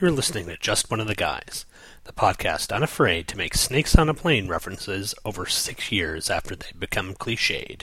You're listening to Just One of the Guys, the podcast unafraid to make Snakes on a Plane references over six years after they become cliched.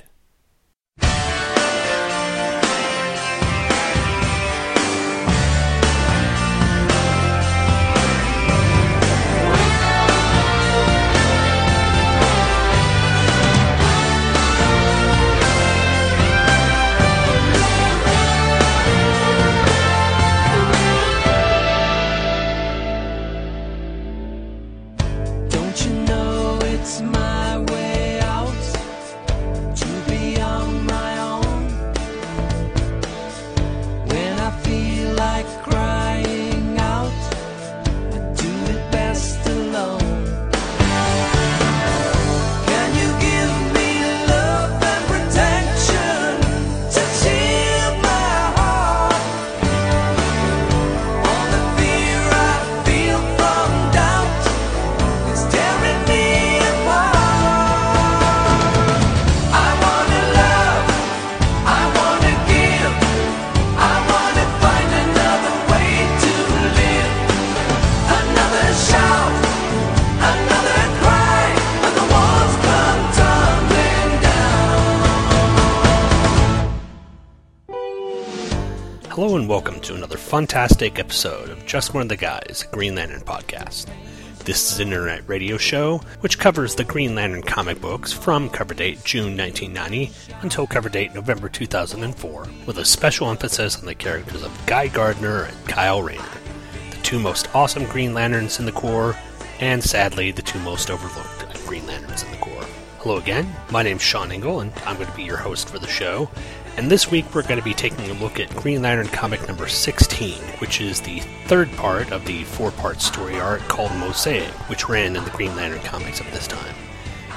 Hello and welcome to another fantastic episode of Just One of the Guys, Green Lantern podcast. This is an internet radio show which covers the Green Lantern comic books from cover date June 1990 until cover date November 2004, with a special emphasis on the characters of Guy Gardner and Kyle Rayner, the two most awesome Green Lanterns in the Corps, and sadly, the two most overlooked Green Lanterns in the Corps. Hello again, my name's Sean Engel, and I'm going to be your host for the show. And this week we're going to be taking a look at Green Lantern comic number 16, which is the third part of the four part story arc called Mosaic, which ran in the Green Lantern comics at this time.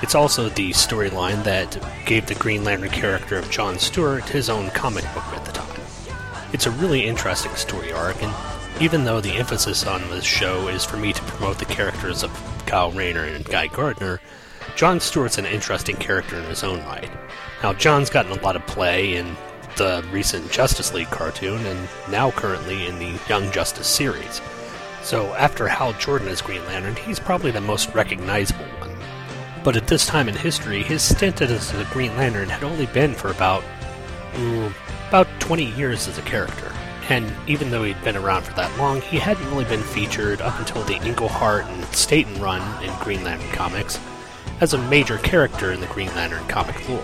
It's also the storyline that gave the Green Lantern character of John Stewart his own comic book at the time. It's a really interesting story arc, and even though the emphasis on this show is for me to promote the characters of Kyle Rayner and Guy Gardner, John Stewart's an interesting character in his own right. Now, John's gotten a lot of play in the recent Justice League cartoon, and now currently in the Young Justice series. So, after Hal Jordan as Green Lantern, he's probably the most recognizable one. But at this time in history, his stint as a Green Lantern had only been for about mm, about 20 years as a character. And even though he'd been around for that long, he hadn't really been featured up until the Englehart and Staton run in Green Lantern comics as a major character in the Green Lantern comic lore.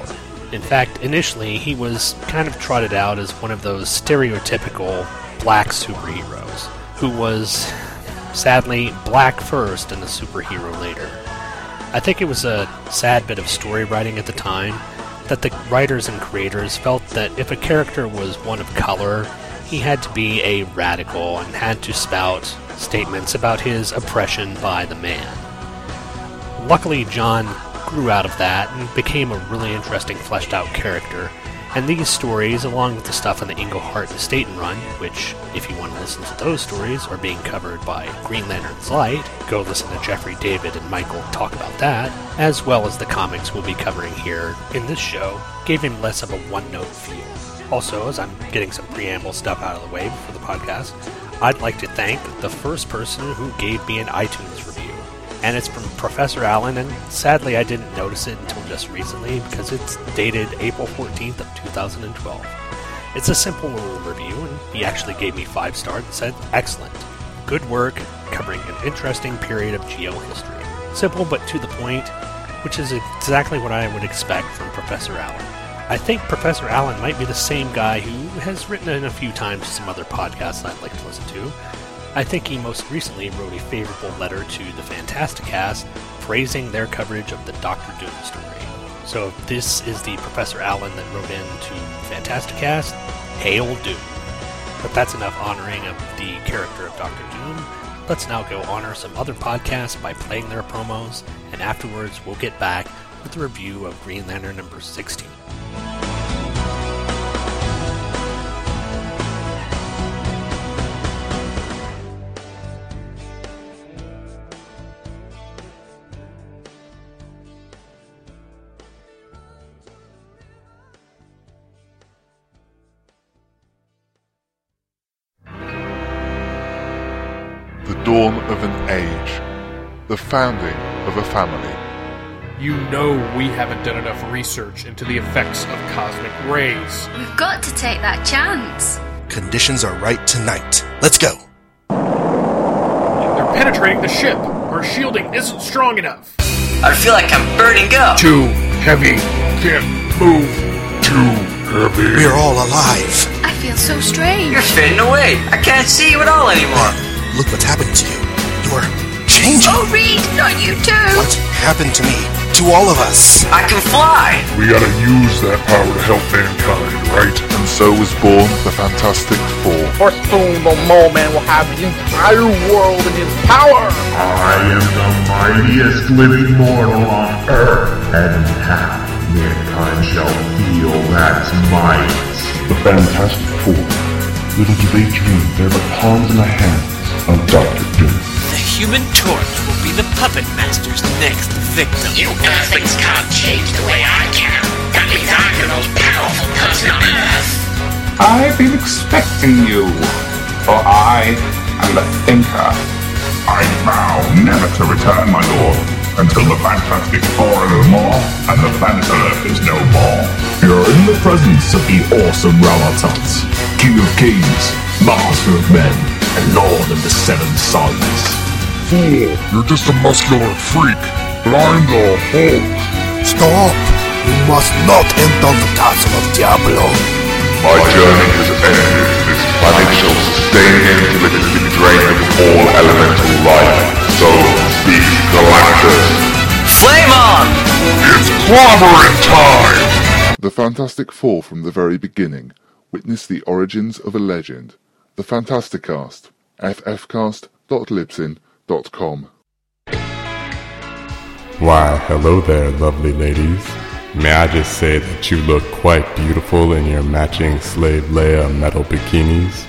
In fact, initially he was kind of trotted out as one of those stereotypical black superheroes, who was sadly black first and a superhero later. I think it was a sad bit of story writing at the time that the writers and creators felt that if a character was one of color, he had to be a radical and had to spout statements about his oppression by the man. Luckily, John grew out of that and became a really interesting, fleshed out character. And these stories, along with the stuff on the Englehart and the Staton run, which, if you want to listen to those stories, are being covered by Green Lantern's Light, go listen to Jeffrey David and Michael talk about that, as well as the comics we'll be covering here in this show, gave him less of a one note feel. Also, as I'm getting some preamble stuff out of the way before the podcast, I'd like to thank the first person who gave me an iTunes and it's from Professor Allen, and sadly I didn't notice it until just recently because it's dated April 14th of 2012. It's a simple little review, and he actually gave me five stars and said, excellent. Good work, covering an interesting period of geo history. Simple but to the point, which is exactly what I would expect from Professor Allen. I think Professor Allen might be the same guy who has written in a few times to some other podcasts I'd like to listen to, I think he most recently wrote a favorable letter to the Fantasticast praising their coverage of the Doctor Doom story. So this is the Professor Allen that wrote in to Fantasticast, hail Doom. But that's enough honoring of the character of Doctor Doom. Let's now go honor some other podcasts by playing their promos, and afterwards we'll get back with a review of Green Lantern number 16. The founding of a family. You know we haven't done enough research into the effects of cosmic rays. We've got to take that chance. Conditions are right tonight. Let's go. They're penetrating the ship. Our shielding isn't strong enough. I feel like I'm burning up. Too heavy. Can't move. Too heavy. We're all alive. I feel so strange. You're fading away. I can't see you at all anymore. Look what's happening to you. You're changing. Oh, Reed, not you too. What happened to me? To all of us? I can fly. We gotta use that power to help mankind, right? And so was born the Fantastic Four. For soon the mole man will have the entire world in his power. I am the mightiest living mortal on earth, and half mankind shall feel that might. The Fantastic Four. Little do they dream they're but pawns in the hands of Doctor Doom. The Human Torch will be the puppet master's next victim. You Earthlings can't change the way I can. That means I'm the most powerful person on Earth. I've been expecting you, for I am the thinker. I vow never to return, my lord, until the Fantastic Four are no more and the planet Earth is no more. You're in the presence of the awesome Ralatot, King of Kings, Master of Men, and Lord of the Seven Suns. Fool, you're just a muscular freak. Blind the Hulk. Stop! You must not enter the castle of Diablo. My journey has ended. This planet shall sustain until it has been drained of all elemental life. So speaks Galactus. Flame on! It's clobbering time! The Fantastic Four from the very beginning witness the origins of a legend. The Fantasticast. ffcast.libsyn.com Why, hello there, lovely ladies. May I just say that you look quite beautiful in your matching slave Leia metal bikinis?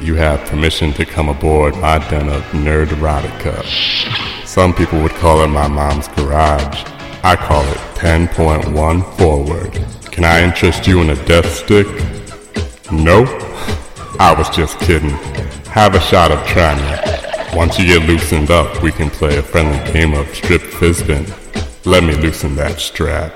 You have permission to come aboard my den of nerd erotica. Some people would call it my mom's garage. I call it 10.1 forward. Can I interest you in a death stick? No? I was just kidding. Have a shot of me. Once you get loosened up, we can play a friendly game of strip fizzbin. Let me loosen that strap.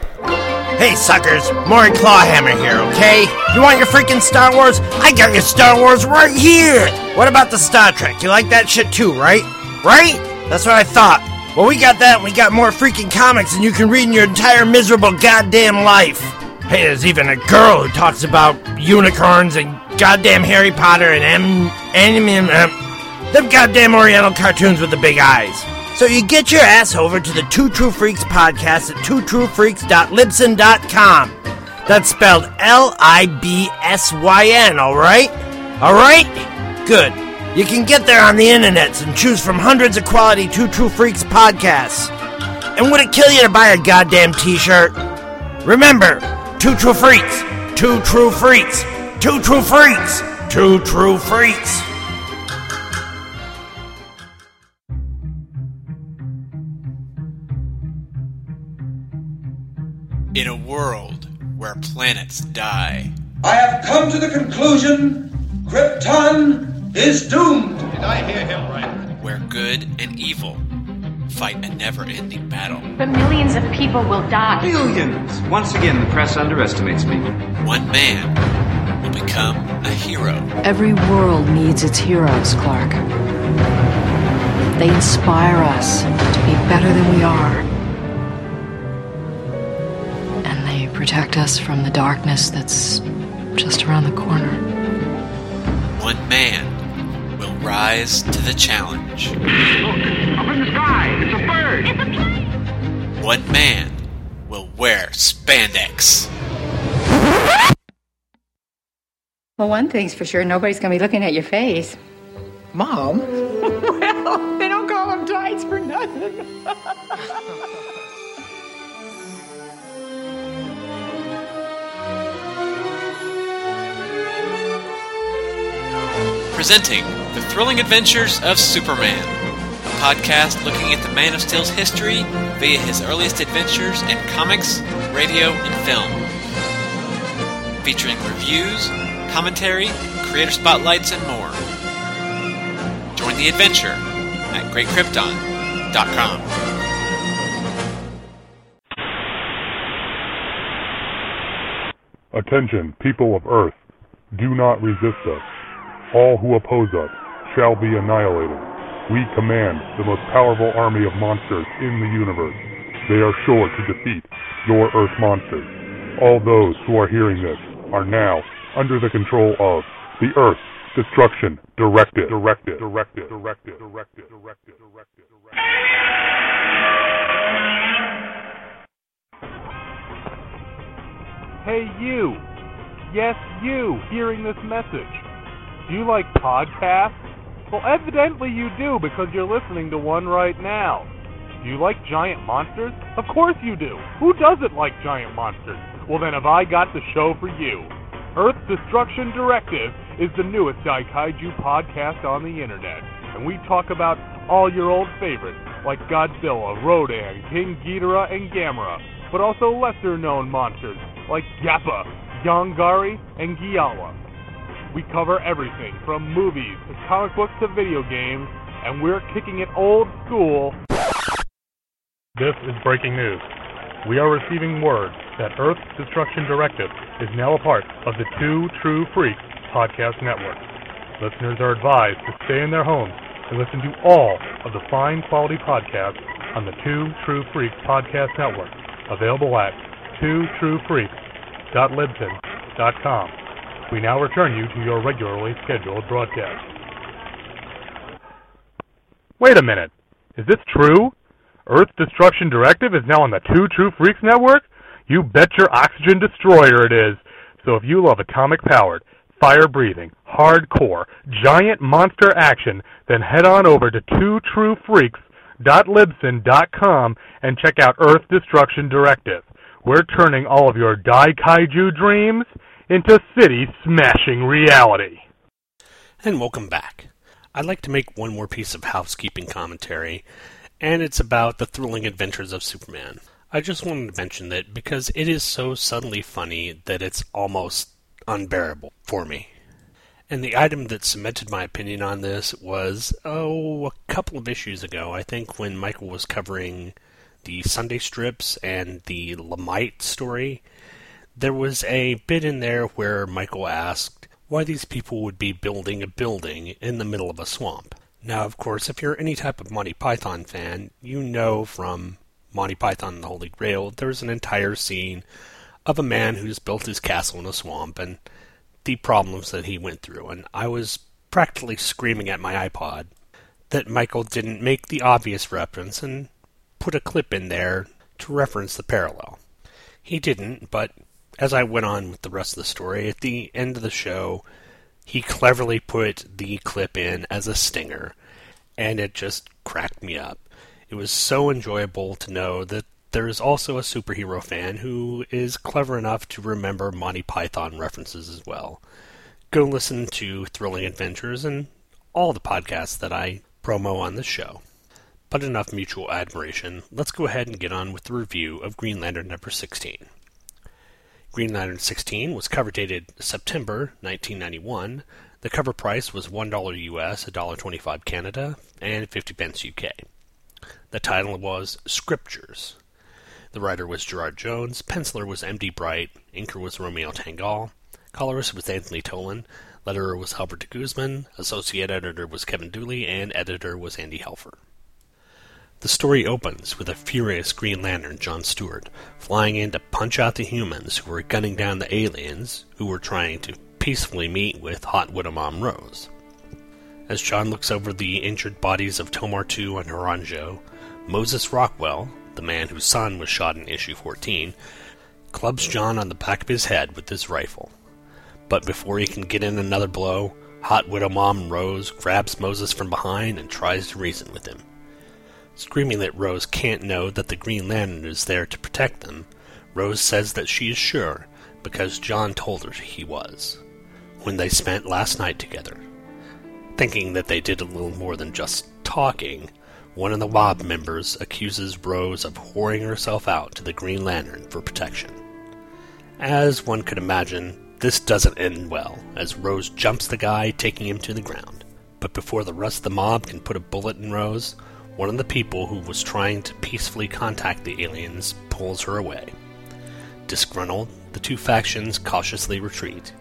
Hey suckers, Maury Clawhammer here, okay? You want your freaking Star Wars? I got your Star Wars right here! What about the Star Trek? You like that shit too, right? Right? That's what I thought. Well, we got that and we got more freaking comics than you can read in your entire miserable goddamn life. Hey, there's even a girl who talks about unicorns and goddamn Harry Potter and M. Anime. Um, them goddamn Oriental cartoons with the big eyes. So you get your ass over to the Two True Freaks podcast at twotruefreaks.libsyn.com. That's spelled L I B S Y N, alright? Alright? Good. You can get there on the internets and choose from hundreds of quality Two True Freaks podcasts. And would it kill you to buy a goddamn t shirt? Remember, Two True Freaks, Two True Freaks, Two True Freaks, Two True Freaks. In a world where planets die, I have come to the conclusion Krypton is doomed. Did I hear him right? where good and evil fight a never ending battle. But millions of people will die. Millions! Once again, the press underestimates me. One man will become a hero. Every world needs its heroes, Clark. They inspire us to be better than we are. Protect us from the darkness that's just around the corner. One man will rise to the challenge. Look, up in the sky, it's a bird. It's a plane. One man will wear spandex. Well, one thing's for sure, nobody's gonna be looking at your face. Mom? well, they don't call them tights for nothing. Presenting The Thrilling Adventures of Superman, a podcast looking at the Man of Steel's history via his earliest adventures in comics, radio, and film. Featuring reviews, commentary, creator spotlights, and more. Join the adventure at greatkrypton.com. Attention, people of Earth. Do not resist us. All who oppose us shall be annihilated. We command the most powerful army of monsters in the universe. They are sure to defeat your Earth monsters. All those who are hearing this are now under the control of the Earth Destruction Directive. Directive. Directive. Directive. Directive. Directive. Directive. Hey, you! Yes, you, hearing this message. Do you like podcasts? Well, evidently you do because you're listening to one right now. Do you like giant monsters? Of course you do. Who doesn't like giant monsters? Well, then have I got the show for you. Earth Destruction Directive is the newest Daikaiju podcast on the internet, and we talk about all your old favorites like Godzilla, Rodan, King Ghidorah, and Gamera, but also lesser known monsters like Yappa, Yongari, and Gyawa. We cover everything from movies to comic books to video games, and we're kicking it old school. This is breaking news. We are receiving word that Earth Destruction Directive is now a part of the Two True Freaks podcast network. Listeners are advised to stay in their homes and listen to all of the fine quality podcasts on the Two True Freaks podcast network, available at twotruefreaks.libsyn.com. We now return you to your regularly scheduled broadcast. Wait a minute. Is this true? Earth Destruction Directive is now on the Two True Freaks network? You bet your oxygen destroyer it is. So if you love atomic powered, fire breathing, hardcore, giant monster action, then head on over to two true twotruefreaks.libsyn.com and check out Earth Destruction Directive. We're turning all of your Dai Daikaiju dreams into city smashing reality. And welcome back. I'd like to make one more piece of housekeeping commentary, and it's about the thrilling adventures of Superman. I just wanted to mention that because it is so suddenly funny that it's almost unbearable for me. And the item that cemented my opinion on this was, oh, a couple of issues ago, I think when Michael was covering the Sunday strips and the Lamite story, there was a bit in there where Michael asked why these people would be building a building in the middle of a swamp. Now, of course, if you're any type of Monty Python fan, you know from Monty Python and the Holy Grail, there's an entire scene of a man who's built his castle in a swamp and the problems that he went through. And I was practically screaming at my iPod that Michael didn't make the obvious reference and put a clip in there to reference the parallel. He didn't, but as I went on with the rest of the story, at the end of the show, he cleverly put the clip in as a stinger, and it just cracked me up. It was so enjoyable to know that there is also a superhero fan who is clever enough to remember Monty Python references as well. Go listen to Thrilling Adventures and all the podcasts that I promo on this show. But enough mutual admiration. Let's go ahead and get on with the review of Green Lantern number 16. Green Lantern 16 was cover dated September 1991. The cover price was $1 US, $1.25 Canada, and 50 pence UK. The title was Scriptures. The writer was Gerard Jones, penciler was M.D. Bright, inker was Romeo Tanghal, colorist was Anthony Tollin, letterer was Albert de Guzman, associate editor was Kevin Dooley, and editor was Andy Helfer. The story opens with a furious Green Lantern, John Stewart, flying in to punch out the humans who were gunning down the aliens who were trying to peacefully meet with Hot Widow Mom Rose. As John looks over the injured bodies of Tomar II and Naranjo, Moses Rockwell, the man whose son was shot in issue 14, clubs John on the back of his head with his rifle. But before he can get in another blow, Hot Widow Mom Rose grabs Moses from behind and tries to reason with him. Screaming that Rose can't know that the Green Lantern is there to protect them, Rose says that she is sure because John told her he was, when they spent last night together. Thinking that they did a little more than just talking, one of the mob members accuses Rose of whoring herself out to the Green Lantern for protection. As one could imagine, this doesn't end well, as Rose jumps the guy, taking him to the ground. But before the rest of the mob can put a bullet in Rose, one of the people who was trying to peacefully contact the aliens pulls her away. Disgruntled, the two factions cautiously retreat,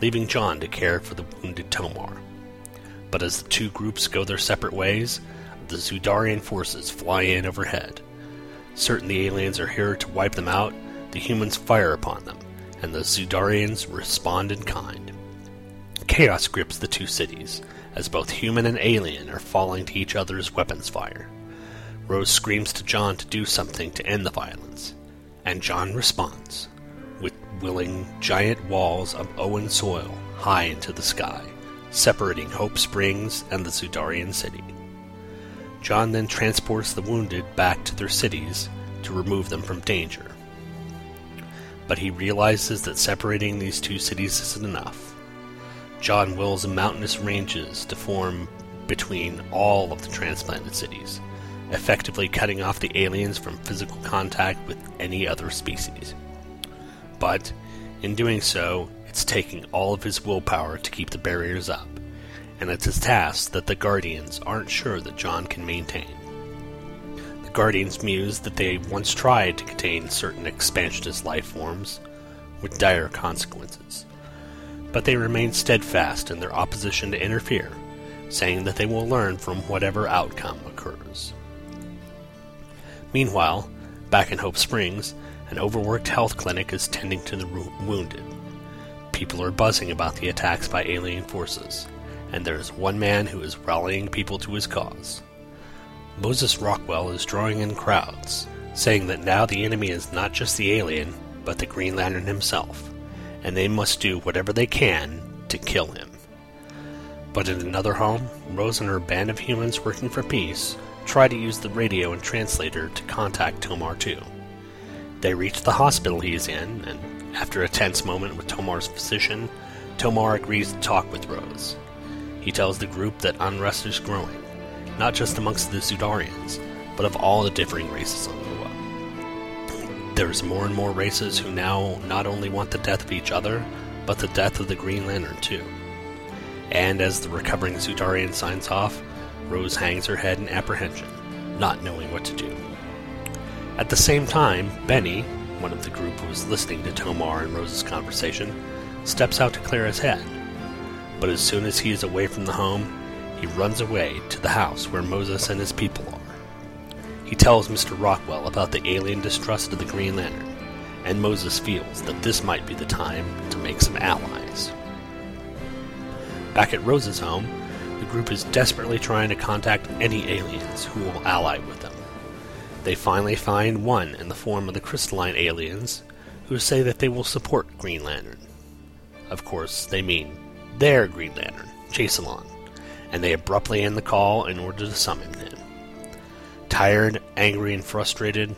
leaving John to care for the wounded Tomar. But as the two groups go their separate ways, the Xudarian forces fly in overhead. Certain the aliens are here to wipe them out, the humans fire upon them, and the Xudarians respond in kind. Chaos grips the two cities, as both human and alien are falling to each other's weapons fire. Rose screams to John to do something to end the violence, and John responds with willing giant walls of Oan soil high into the sky, separating Hope Springs and the Xudarian city. John then transports the wounded back to their cities to remove them from danger. But he realizes that separating these two cities isn't enough. John wills mountainous ranges to form between all of the transplanted cities, effectively cutting off the aliens from physical contact with any other species. But, in doing so, it's taking all of his willpower to keep the barriers up, and it's a task that the Guardians aren't sure that John can maintain. The Guardians muse that they once tried to contain certain expansionist life forms, with dire consequences but they remain steadfast in their opposition to interfere, saying that they will learn from whatever outcome occurs. Meanwhile, back in Hope Springs, an overworked health clinic is tending to the wounded. People are buzzing about the attacks by alien forces, and there is one man who is rallying people to his cause. Moses Rockwell is drawing in crowds, saying that now the enemy is not just the alien, but the Green Lantern himself and they must do whatever they can to kill him. But in another home, Rose and her band of humans working for peace try to use the radio and translator to contact Tomar-Tu. They reach the hospital he is in, and after a tense moment with Tomar's physician, Tomar agrees to talk with Rose. He tells the group that unrest is growing, not just amongst the Xudarians, but of all the differing races on there's more and more races who now not only want the death of each other, but the death of the Green Lantern too. And as the recovering Xudarian signs off, Rose hangs her head in apprehension, not knowing what to do. At the same time, Benny, one of the group who was listening to Tomar and Rose's conversation, steps out to clear his head. But as soon as he is away from the home, he runs away to the house where Moses and his people. He tells Mr. Rockwell about the alien distrust of the Green Lantern, and Moses feels that this might be the time to make some allies. Back at Rose's home, the group is desperately trying to contact any aliens who will ally with them. They finally find one in the form of the crystalline aliens, who say that they will support Green Lantern. Of course, they mean their Green Lantern, Chaselon, and they abruptly end the call in order to summon him. Tired, angry, and frustrated,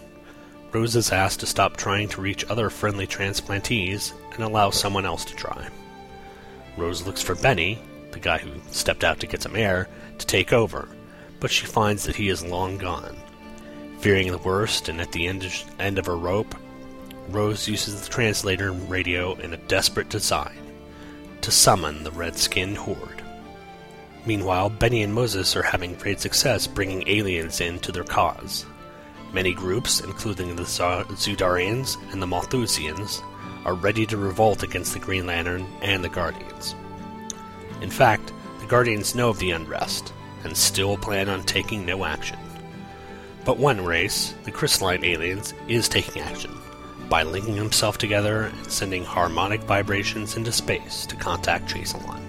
Rose is asked to stop trying to reach other friendly transplantees and allow someone else to try. Rose looks for Benny, the guy who stepped out to get some air, to take over, but she finds that he is long gone. Fearing the worst and at the end, end of her rope, Rose uses the translator radio in a desperate design to summon the red skinned horde. Meanwhile, Benny and Moses are having great success bringing aliens in to their cause. Many groups, including the Xudarians and the Malthusians, are ready to revolt against the Green Lantern and the Guardians. In fact, the Guardians know of the unrest and still plan on taking no action. But one race, the crystalline aliens, is taking action by linking himself together and sending harmonic vibrations into space to contact Chaselon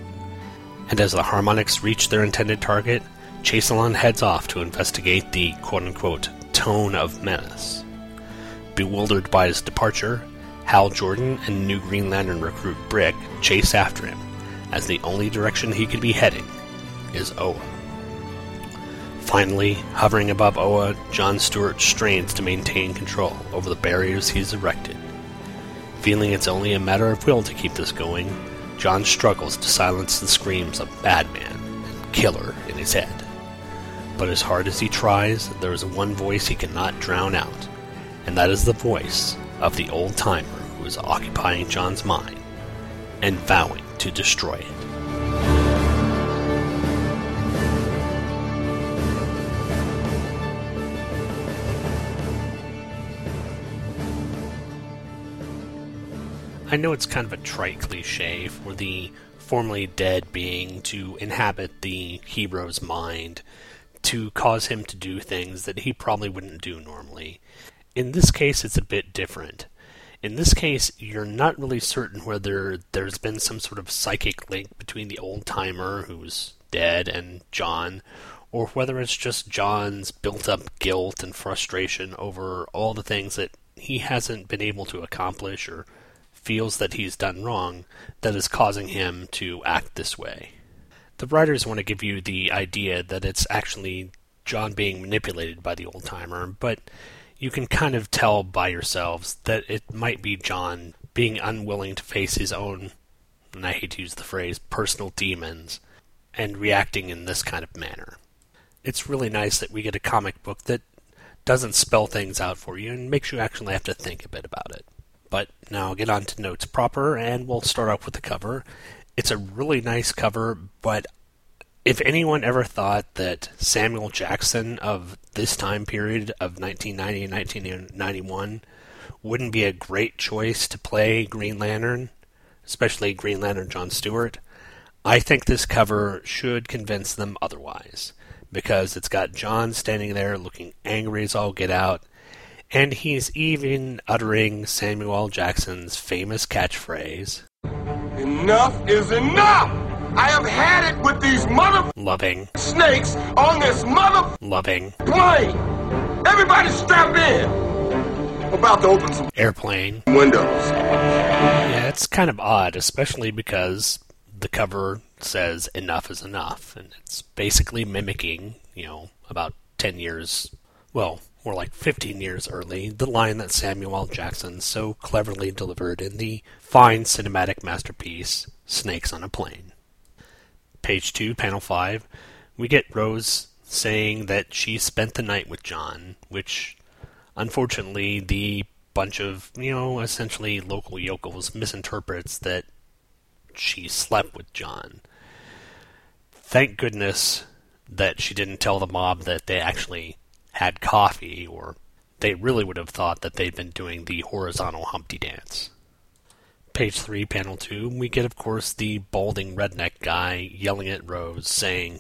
and as the harmonics reach their intended target, Chaselon heads off to investigate the quote unquote tone of menace. Bewildered by his departure, Hal Jordan and new Green Lantern recruit Brick chase after him, as the only direction he could be heading is Oa. Finally, hovering above Oa, John Stewart strains to maintain control over the barriers he's erected. Feeling it's only a matter of will to keep this going, John struggles to silence the screams of Badman and Killer in his head. But as hard as he tries, there is one voice he cannot drown out, and that is the voice of the old timer who is occupying John's mind and vowing to destroy it. I know it's kind of a trite cliche for the formerly dead being to inhabit the hero's mind to cause him to do things that he probably wouldn't do normally. In this case, it's a bit different. In this case, you're not really certain whether there's been some sort of psychic link between the old timer who's dead and John, or whether it's just John's built up guilt and frustration over all the things that he hasn't been able to accomplish or feels that he's done wrong that is causing him to act this way. The writers want to give you the idea that it's actually John being manipulated by the old timer, but you can kind of tell by yourselves that it might be John being unwilling to face his own, and I hate to use the phrase, personal demons, and reacting in this kind of manner. It's really nice that we get a comic book that doesn't spell things out for you and makes you actually have to think a bit about it. But now get on to notes proper, and we'll start off with the cover. It's a really nice cover, but if anyone ever thought that Samuel Jackson of this time period of 1990 and 1991 wouldn't be a great choice to play Green Lantern, especially Green Lantern John Stewart, I think this cover should convince them otherwise. Because it's got John standing there looking angry as all get out, and he's even uttering Samuel Jackson's famous catchphrase Enough is enough! I have had it with these mother loving snakes on this mother loving plane. Everybody strap in. About to open some airplane windows. Yeah, it's kind of odd, especially because the cover says enough is enough, and it's basically mimicking, you know, about 10 years, well, more like 15 years early, the line that Samuel Jackson so cleverly delivered in the fine cinematic masterpiece, Snakes on a Plane page 2, panel 5, we get Rose saying that she spent the night with John, which unfortunately the bunch of, you know, essentially local yokels misinterprets that she slept with John. Thank goodness that she didn't tell the mob that they actually had coffee, or they really would have thought that they'd been doing the horizontal Humpty dance page 3, panel 2, we get, of course, the balding redneck guy yelling at Rose, saying,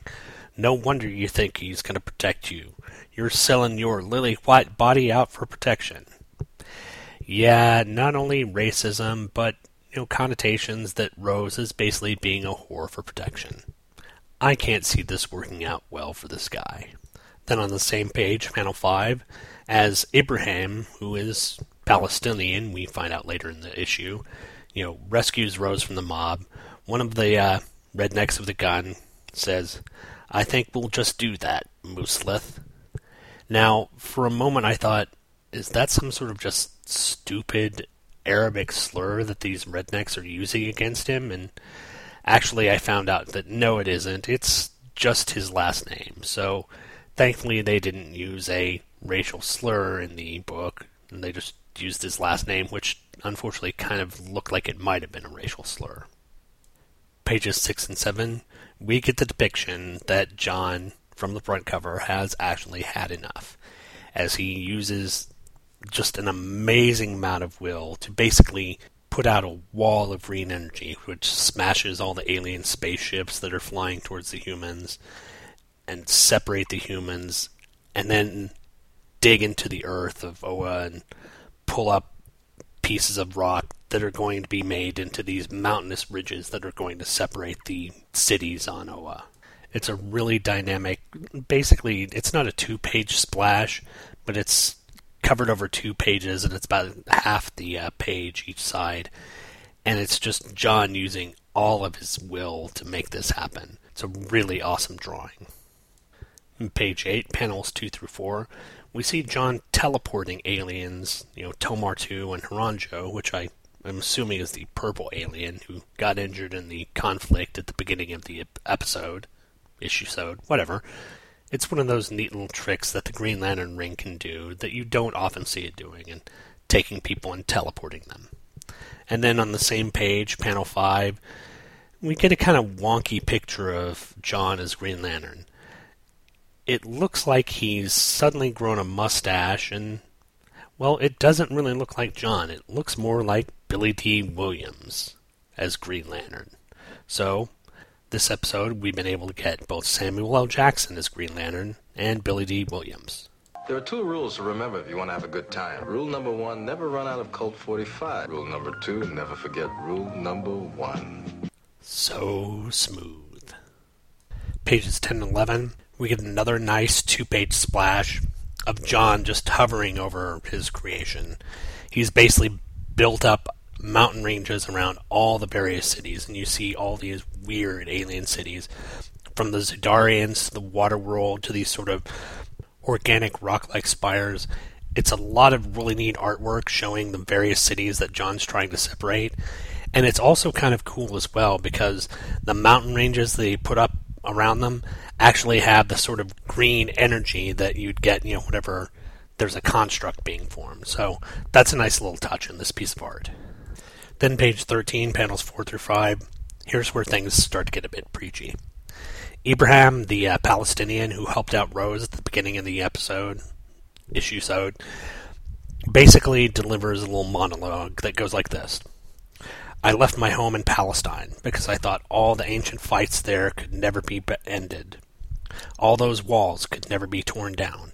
No wonder you think he's going to protect you. You're selling your lily white body out for protection. Yeah, not only racism, but you know, connotations that Rose is basically being a whore for protection. I can't see this working out well for this guy. Then on the same page, panel 5, as Abraham, who is Palestinian, we find out later in the issue, you know, rescues Rose from the mob. One of the uh, rednecks with the gun says, I think we'll just do that, Mooselith. Now, for a moment I thought, is that some sort of just stupid Arabic slur that these rednecks are using against him? And actually, I found out that no, it isn't. It's just his last name. So, thankfully, they didn't use a racial slur in the book. And they just used his last name, which unfortunately kind of looked like it might have been a racial slur. Pages 6 and 7, we get the depiction that John, from the front cover, has actually had enough, as he uses just an amazing amount of will to basically put out a wall of green energy which smashes all the alien spaceships that are flying towards the humans and separate the humans and then dig into the earth of Oa and pull up pieces of rock that are going to be made into these mountainous ridges that are going to separate the cities on Oa. It's a really dynamic, basically, it's not a two page splash, but it's covered over two pages and it's about half the uh, page each side. And it's just John using all of his will to make this happen. It's a really awesome drawing. Page 8, panels 2 through 4, we see John teleporting aliens, you know, Tomar-Tu and Haranjo, which I am assuming is the purple alien who got injured in the conflict at the beginning of the episode, issue sode, whatever. It's one of those neat little tricks that the Green Lantern ring can do that you don't often see it doing, and taking people and teleporting them. And then on the same page, panel 5, we get a kind of wonky picture of John as Green Lantern it looks like he's suddenly grown a mustache and Well, it doesn't really look like John. It looks more like Billy Dee Williams as Green Lantern. So, this episode, we've been able to get both Samuel L. Jackson as Green Lantern and Billy Dee Williams. There are two rules to remember if you want to have a good time. Rule number one, never run out of Colt 45. Rule number two, never forget rule number one. So smooth. Pages 10 and 11, we get another nice two page splash of John just hovering over his creation. He's basically built up mountain ranges around all the various cities, and you see all these weird alien cities, from the Xudarians to the water world to these sort of organic rock like spires. It's a lot of really neat artwork showing the various cities that John's trying to separate. And it's also kind of cool as well because the mountain ranges they put up around them actually have the sort of green energy that you'd get, you know, whenever there's a construct being formed. So that's a nice little touch in this piece of art. Then page 13, panels 4 through 5, here's where things start to get a bit preachy. Ibrahim, the uh, Palestinian who helped out Rose at the beginning of the episode, issue so, basically delivers a little monologue that goes like this. I left my home in Palestine because I thought all the ancient fights there could never be ended. All those walls could never be torn down.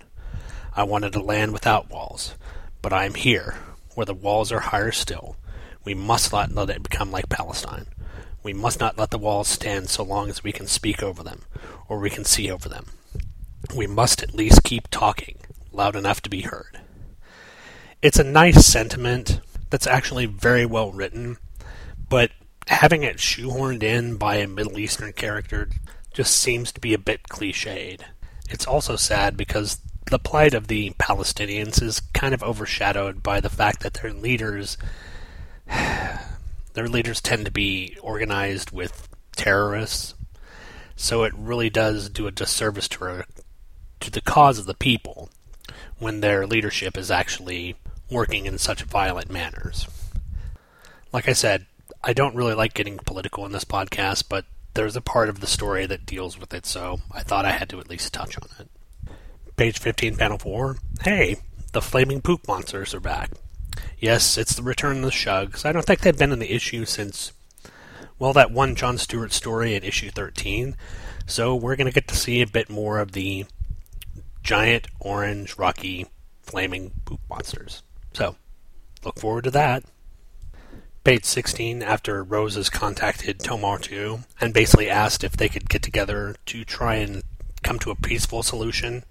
I wanted a land without walls, but I am here, where the walls are higher still. We must not let it become like Palestine. We must not let the walls stand so long as we can speak over them, or we can see over them. We must at least keep talking, loud enough to be heard. It's a nice sentiment that's actually very well written, but having it shoehorned in by a Middle Eastern character just seems to be a bit cliched. It's also sad because the plight of the Palestinians is kind of overshadowed by the fact that their leaders their leaders tend to be organized with terrorists. So it really does do a disservice to her, to the cause of the people when their leadership is actually working in such violent manners. Like I said, I don't really like getting political in this podcast, but there's a part of the story that deals with it, so I thought I had to at least touch on it. Page 15, panel 4. Hey, the flaming poop monsters are back. Yes, it's the return of the Shugs. I don't think they've been in the issue since, well, that one John Stewart story in issue 13. So we're going to get to see a bit more of the giant, orange, rocky, flaming poop monsters. So, look forward to that. Page 16, after Rose has contacted Tomar-Tu and basically asked if they could get together to try and come to a peaceful solution,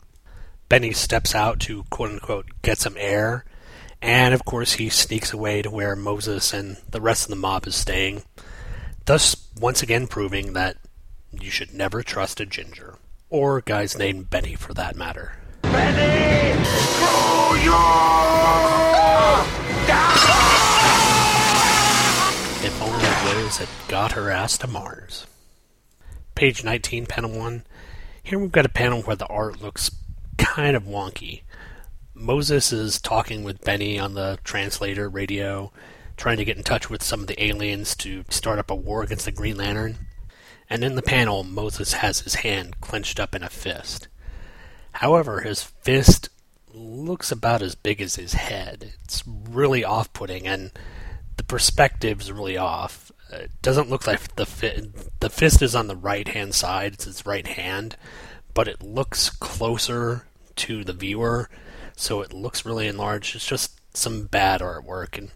Benny steps out to quote unquote get some air, and of course he sneaks away to where Moses and the rest of the mob is staying, thus once again proving that you should never trust a ginger, or guy's named Benny for that matter. Benny! If Rose had got her ass to Mars. Page 19, panel 1. Here we've got a panel where the art looks kind of wonky. Moses is talking with Benny on the translator radio, trying to get in touch with some of the aliens to start up a war against the Green Lantern. And in the panel, Moses has his hand clenched up in a fist. However, his fist looks about as big as his head. It's really off putting, and the perspective's really off. It doesn't look like the fi- the fist is on the right hand side. It's his right hand, but it looks closer to the viewer, so it looks really enlarged. It's just some bad artwork and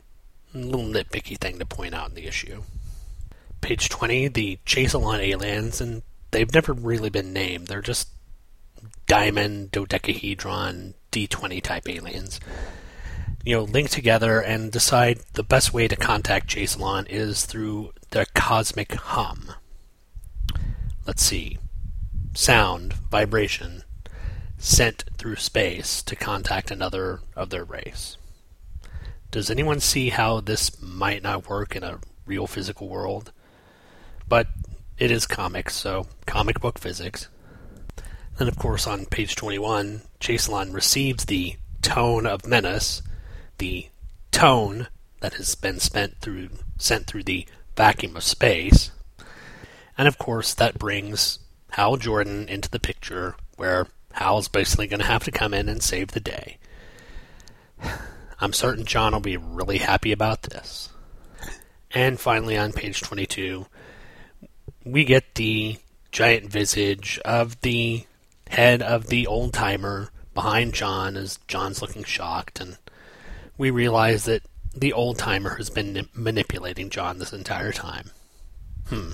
a little nitpicky thing to point out in the issue. Page 20, the Chaselon aliens, and they've never really been named. They're just diamond, dodecahedron, D20 type aliens. You know, link together and decide the best way to contact Chaselon is through their cosmic hum. Let's see. Sound, vibration, sent through space to contact another of their race. Does anyone see how this might not work in a real physical world? But it is comics, so comic book physics. Then, of course, on page 21, Chaselon receives the tone of menace, the tone that has been spent through, sent through the vacuum of space. And of course, that brings Hal Jordan into the picture, where Hal's basically going to have to come in and save the day. I'm certain John will be really happy about this. And finally, on page 22, we get the giant visage of the head of the old timer behind John as John's looking shocked, and we realize that the old timer has been manipulating John this entire time. Hmm.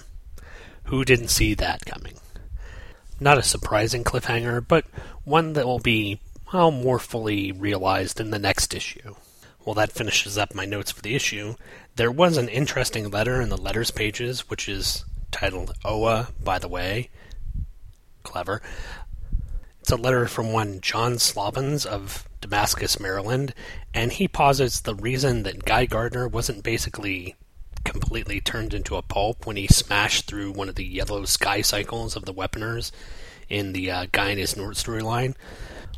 Who didn't see that coming? Not a surprising cliffhanger, but one that will be, well, more fully realized in the next issue. Well, that finishes up my notes for the issue. There was an interesting letter in the letters pages, which is titled Oa, by the way. Clever. It's a letter from one John Slobbins of Damascus, Maryland, and he posits the reason that Guy Gardner wasn't basically completely turned into a pulp when he smashed through one of the yellow sky cycles of the Weaponers in the uh, Guy and his Nord storyline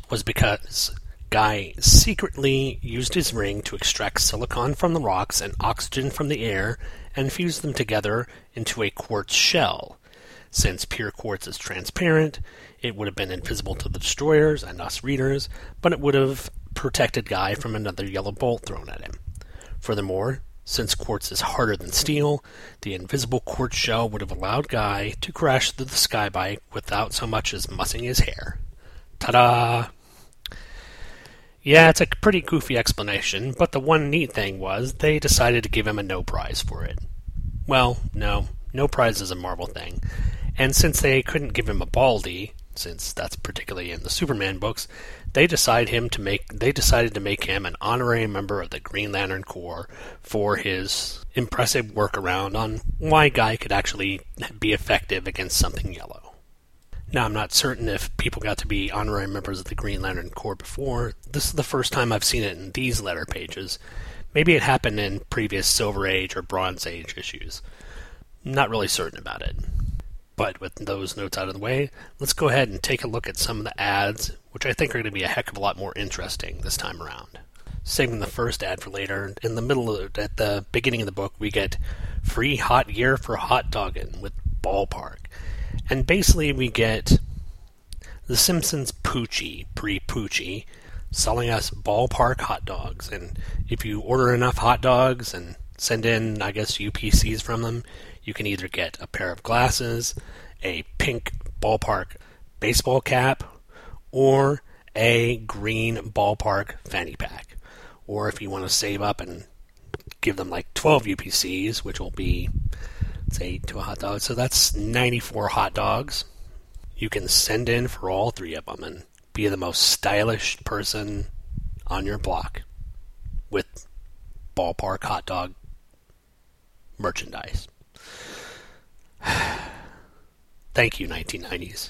was because Guy secretly used his ring to extract silicon from the rocks and oxygen from the air and fuse them together into a quartz shell. Since pure quartz is transparent, it would have been invisible to the destroyers and us readers, but it would have protected Guy from another yellow bolt thrown at him. Furthermore, since quartz is harder than steel, the invisible quartz shell would have allowed Guy to crash through the skybike without so much as mussing his hair. Ta da! Yeah, it's a pretty goofy explanation, but the one neat thing was they decided to give him a no prize for it. Well, no, no prize is a Marvel thing. And since they couldn't give him a baldy, since that's particularly in the Superman books, they decided him to make they decided to make him an honorary member of the Green Lantern Corps for his impressive workaround on why Guy could actually be effective against something yellow. Now I'm not certain if people got to be honorary members of the Green Lantern Corps before. This is the first time I've seen it in these letter pages. Maybe it happened in previous Silver Age or Bronze Age issues. Not really certain about it. But with those notes out of the way, let's go ahead and take a look at some of the ads, which I think are going to be a heck of a lot more interesting this time around. Saving the first ad for later, in the middle of at the beginning of the book, we get free hot gear for hot dogging with Ballpark, and basically we get the Simpsons Poochie pre Poochie selling us ballpark hot dogs, and if you order enough hot dogs and send in, I guess, UPCs from them, you can either get a pair of glasses, a pink ballpark baseball cap, or a green ballpark fanny pack. Or if you want to save up and give them like 12 UPCs, which will be, say, a hot dog. So that's 94 hot dogs. You can send in for all three of them and be the most stylish person on your block with ballpark hot dog merchandise. Thank you, 1990s.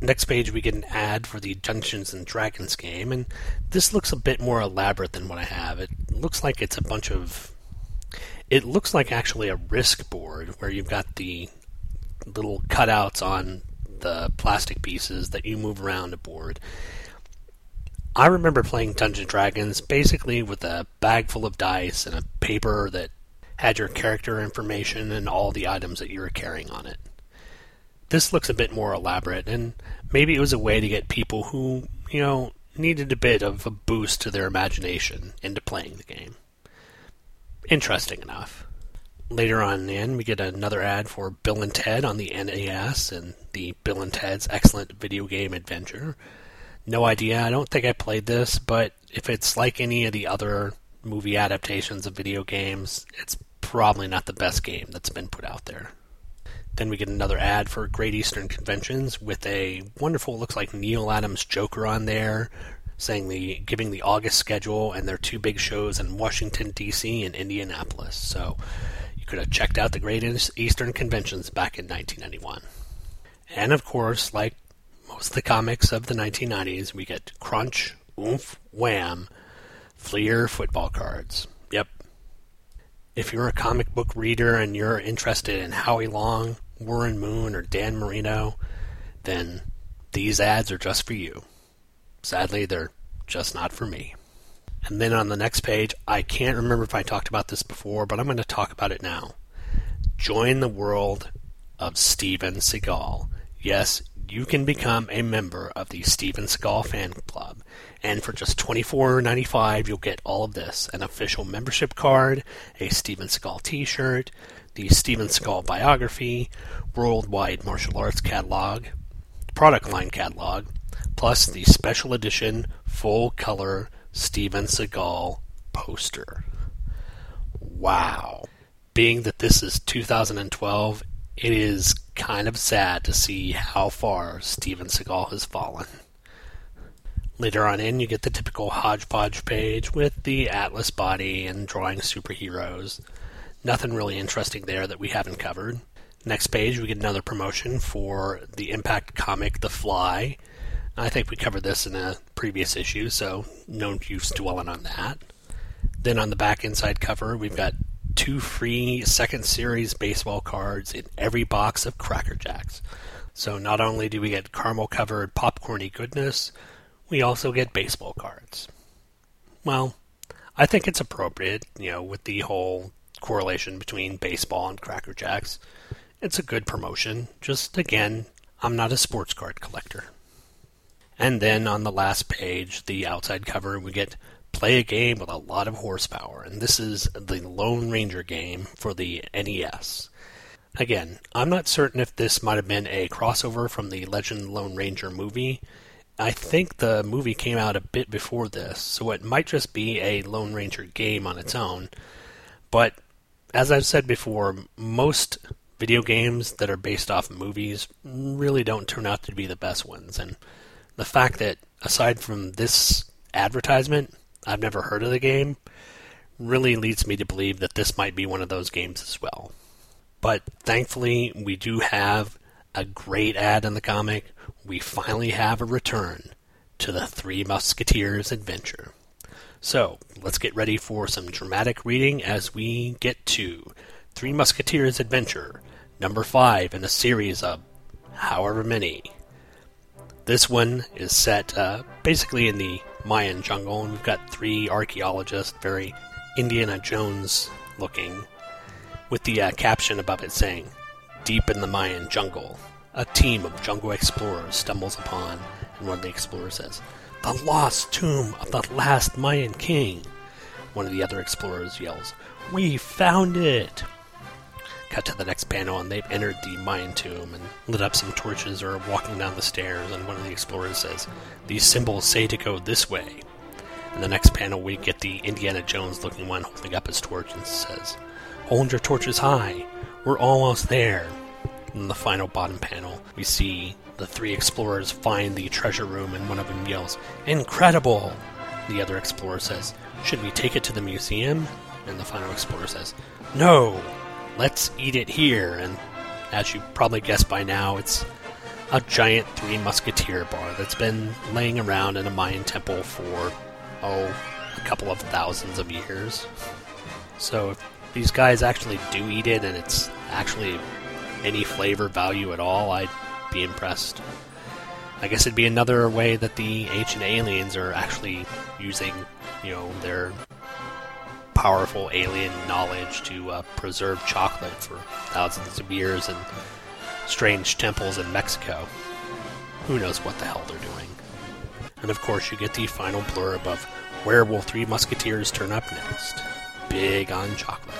Next page, we get an ad for the Dungeons and Dragons game, and this looks a bit more elaborate than what I have. It looks like it's a bunch of. It looks like actually a risk board where you've got the little cutouts on the plastic pieces that you move around a board. I remember playing Dungeons and Dragons basically with a bag full of dice and a paper that had your character information and all the items that you were carrying on it. This looks a bit more elaborate, and maybe it was a way to get people who, you know, needed a bit of a boost to their imagination into playing the game. Interesting enough. Later on in, we get another ad for Bill and Ted on the NES and the Bill and Ted's Excellent Video Game Adventure. No idea, I don't think I played this, but if it's like any of the other movie adaptations of video games, it's probably not the best game that's been put out there. Then we get another ad for Great Eastern Conventions with a wonderful, looks like Neal Adams Joker on there, saying the giving the August schedule and their two big shows in Washington D.C. and Indianapolis. So you could have checked out the Great Eastern Conventions back in 1991. And of course, like most of the comics of the 1990s, we get Crunch, Oomph, Wham, Fleer football cards. If you're a comic book reader and you're interested in Howie Long, Warren Moon, or Dan Marino, then these ads are just for you. Sadly, they're just not for me. And then on the next page, I can't remember if I talked about this before, but I'm going to talk about it now. Join the world of Steven Seagal. Yes, you can become a member of the Steven Seagal fan club. And for just $24.95, you'll get all of this an official membership card, a Steven Seagal t shirt, the Steven Seagal biography, worldwide martial arts catalog, product line catalog, plus the special edition full color Steven Seagal poster. Wow. Being that this is 2012, it is kind of sad to see how far Steven Seagal has fallen. Later on in, you get the typical hodgepodge page with the Atlas body and drawing superheroes. Nothing really interesting there that we haven't covered. Next page, we get another promotion for the Impact comic The Fly. I think we covered this in a previous issue, so no use dwelling on that. Then on the back inside cover, we've got two free second series baseball cards in every box of Cracker Jacks. So not only do we get caramel covered popcorny goodness, we also get baseball cards. Well, I think it's appropriate, you know, with the whole correlation between baseball and Cracker Jacks. It's a good promotion. Just again, I'm not a sports card collector. And then on the last page, the outside cover, we get play a game with a lot of horsepower, and this is the Lone Ranger game for the NES. Again, I'm not certain if this might have been a crossover from the Legend Lone Ranger movie. I think the movie came out a bit before this, so it might just be a Lone Ranger game on its own. But as I've said before, most video games that are based off movies really don't turn out to be the best ones. And the fact that, aside from this advertisement, I've never heard of the game really leads me to believe that this might be one of those games as well. But thankfully, we do have a great ad in the comic. We finally have a return to the Three Musketeers adventure. So, let's get ready for some dramatic reading as we get to Three Musketeers Adventure, number five in a series of however many. This one is set uh, basically in the Mayan jungle, and we've got three archaeologists, very Indiana Jones looking, with the uh, caption above it saying, Deep in the Mayan jungle, a team of jungle explorers stumbles upon, and one of the explorers says, The lost tomb of the last Mayan king. One of the other explorers yells, We found it! Cut to the next panel, and they've entered the Mayan tomb and lit up some torches or are walking down the stairs. And one of the explorers says, These symbols say to go this way. In the next panel, we get the Indiana Jones looking one holding up his torch and says, Hold your torches high. We're almost there. In the final bottom panel, we see the three explorers find the treasure room, and one of them yells, Incredible! The other explorer says, Should we take it to the museum? And the final explorer says, No! Let's eat it here. And as you probably guessed by now, it's a giant Three Musketeer bar that's been laying around in a Mayan temple for, oh, a couple of thousands of years. So if these guys actually do eat it and it's actually any flavor value at all, I'd be impressed. I guess it'd be another way that the ancient aliens are actually using, you know, their powerful alien knowledge to uh, preserve chocolate for thousands of years in strange temples in Mexico. Who knows what the hell they're doing? And of course, you get the final blurb of where will Three Musketeers turn up next? Big on chocolate.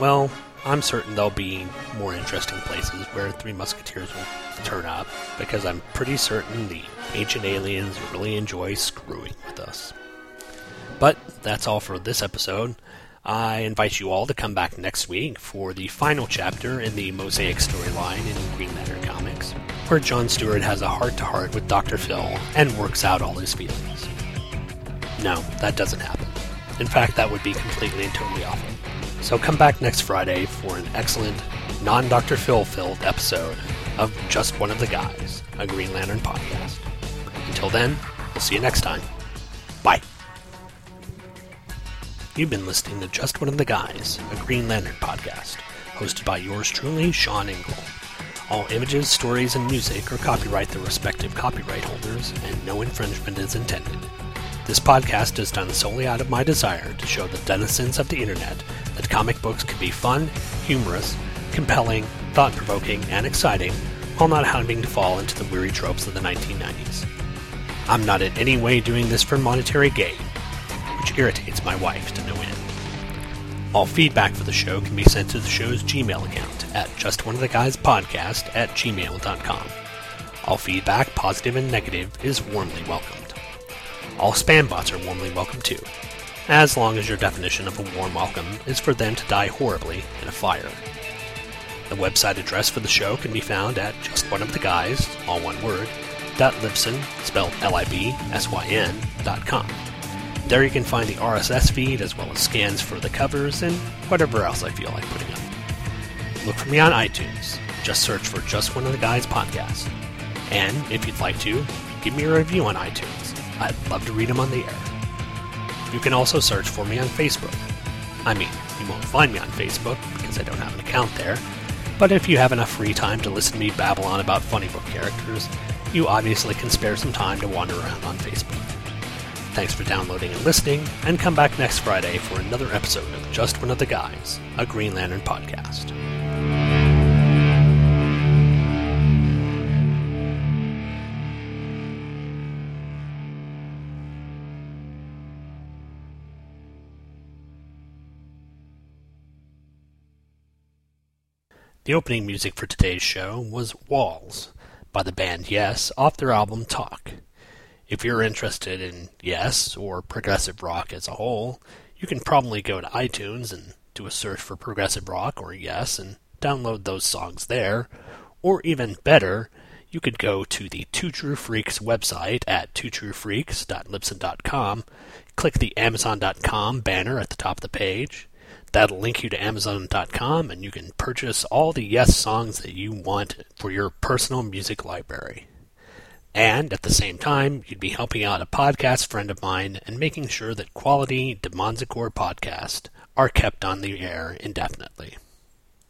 Well, I'm certain there'll be more interesting places where Three Musketeers will turn up, because I'm pretty certain the ancient aliens really enjoy screwing with us. But that's all for this episode. I invite you all to come back next week for the final chapter in the Mosaic storyline in Green Lantern Comics, where John Stewart has a heart to heart with Dr. Phil and works out all his feelings. No, that doesn't happen. In fact, that would be completely and totally awful. So come back next Friday for an excellent, non Dr. Phil filled episode of Just One of the Guys, a Green Lantern podcast. Until then, we'll see you next time. You've been listening to Just One of the Guys, a Green Lantern podcast, hosted by yours truly, Sean Engel. All images, stories, and music are copyright their respective copyright holders, and no infringement is intended. This podcast is done solely out of my desire to show the denizens of the internet that comic books can be fun, humorous, compelling, thought provoking, and exciting, while not having to fall into the weary tropes of the 1990s. I'm not in any way doing this for monetary gain, irritates my wife to no end. All feedback for the show can be sent to the show's Gmail account at justoneoftheguyspodcast at gmail.com. All feedback, positive and negative, is warmly welcomed. All spam bots are warmly welcome too, as long as your definition of a warm welcome is for them to die horribly in a fire. The website address for the show can be found at justoneoftheguys, all one word, .libsyn, spelled L-I-B-S-Y-N, dot com. There you can find the RSS feed as well as scans for the covers and whatever else I feel like putting up. Look for me on iTunes. Just search for Just One of the Guys podcast. And if you'd like to, give me a review on iTunes. I'd love to read them on the air. You can also search for me on Facebook. I mean, you won't find me on Facebook because I don't have an account there, but if you have enough free time to listen to me babble on about funny book characters, you obviously can spare some time to wander around on Facebook. Thanks for downloading and listening, and come back next Friday for another episode of Just One of the Guys, a Green Lantern podcast. The opening music for today's show was Walls by the band Yes off their album Talk. If you're interested in Yes or progressive rock as a whole, you can probably go to iTunes and do a search for progressive rock or Yes and download those songs there. Or even better, you could go to the Two True Freaks website at twotruefreaks.libsyn.com, click the Amazon.com banner at the top of the page. That'll link you to Amazon.com, and you can purchase all the Yes songs that you want for your personal music library. And at the same time, you'd be helping out a podcast friend of mine and making sure that quality Demonzicore podcasts are kept on the air indefinitely.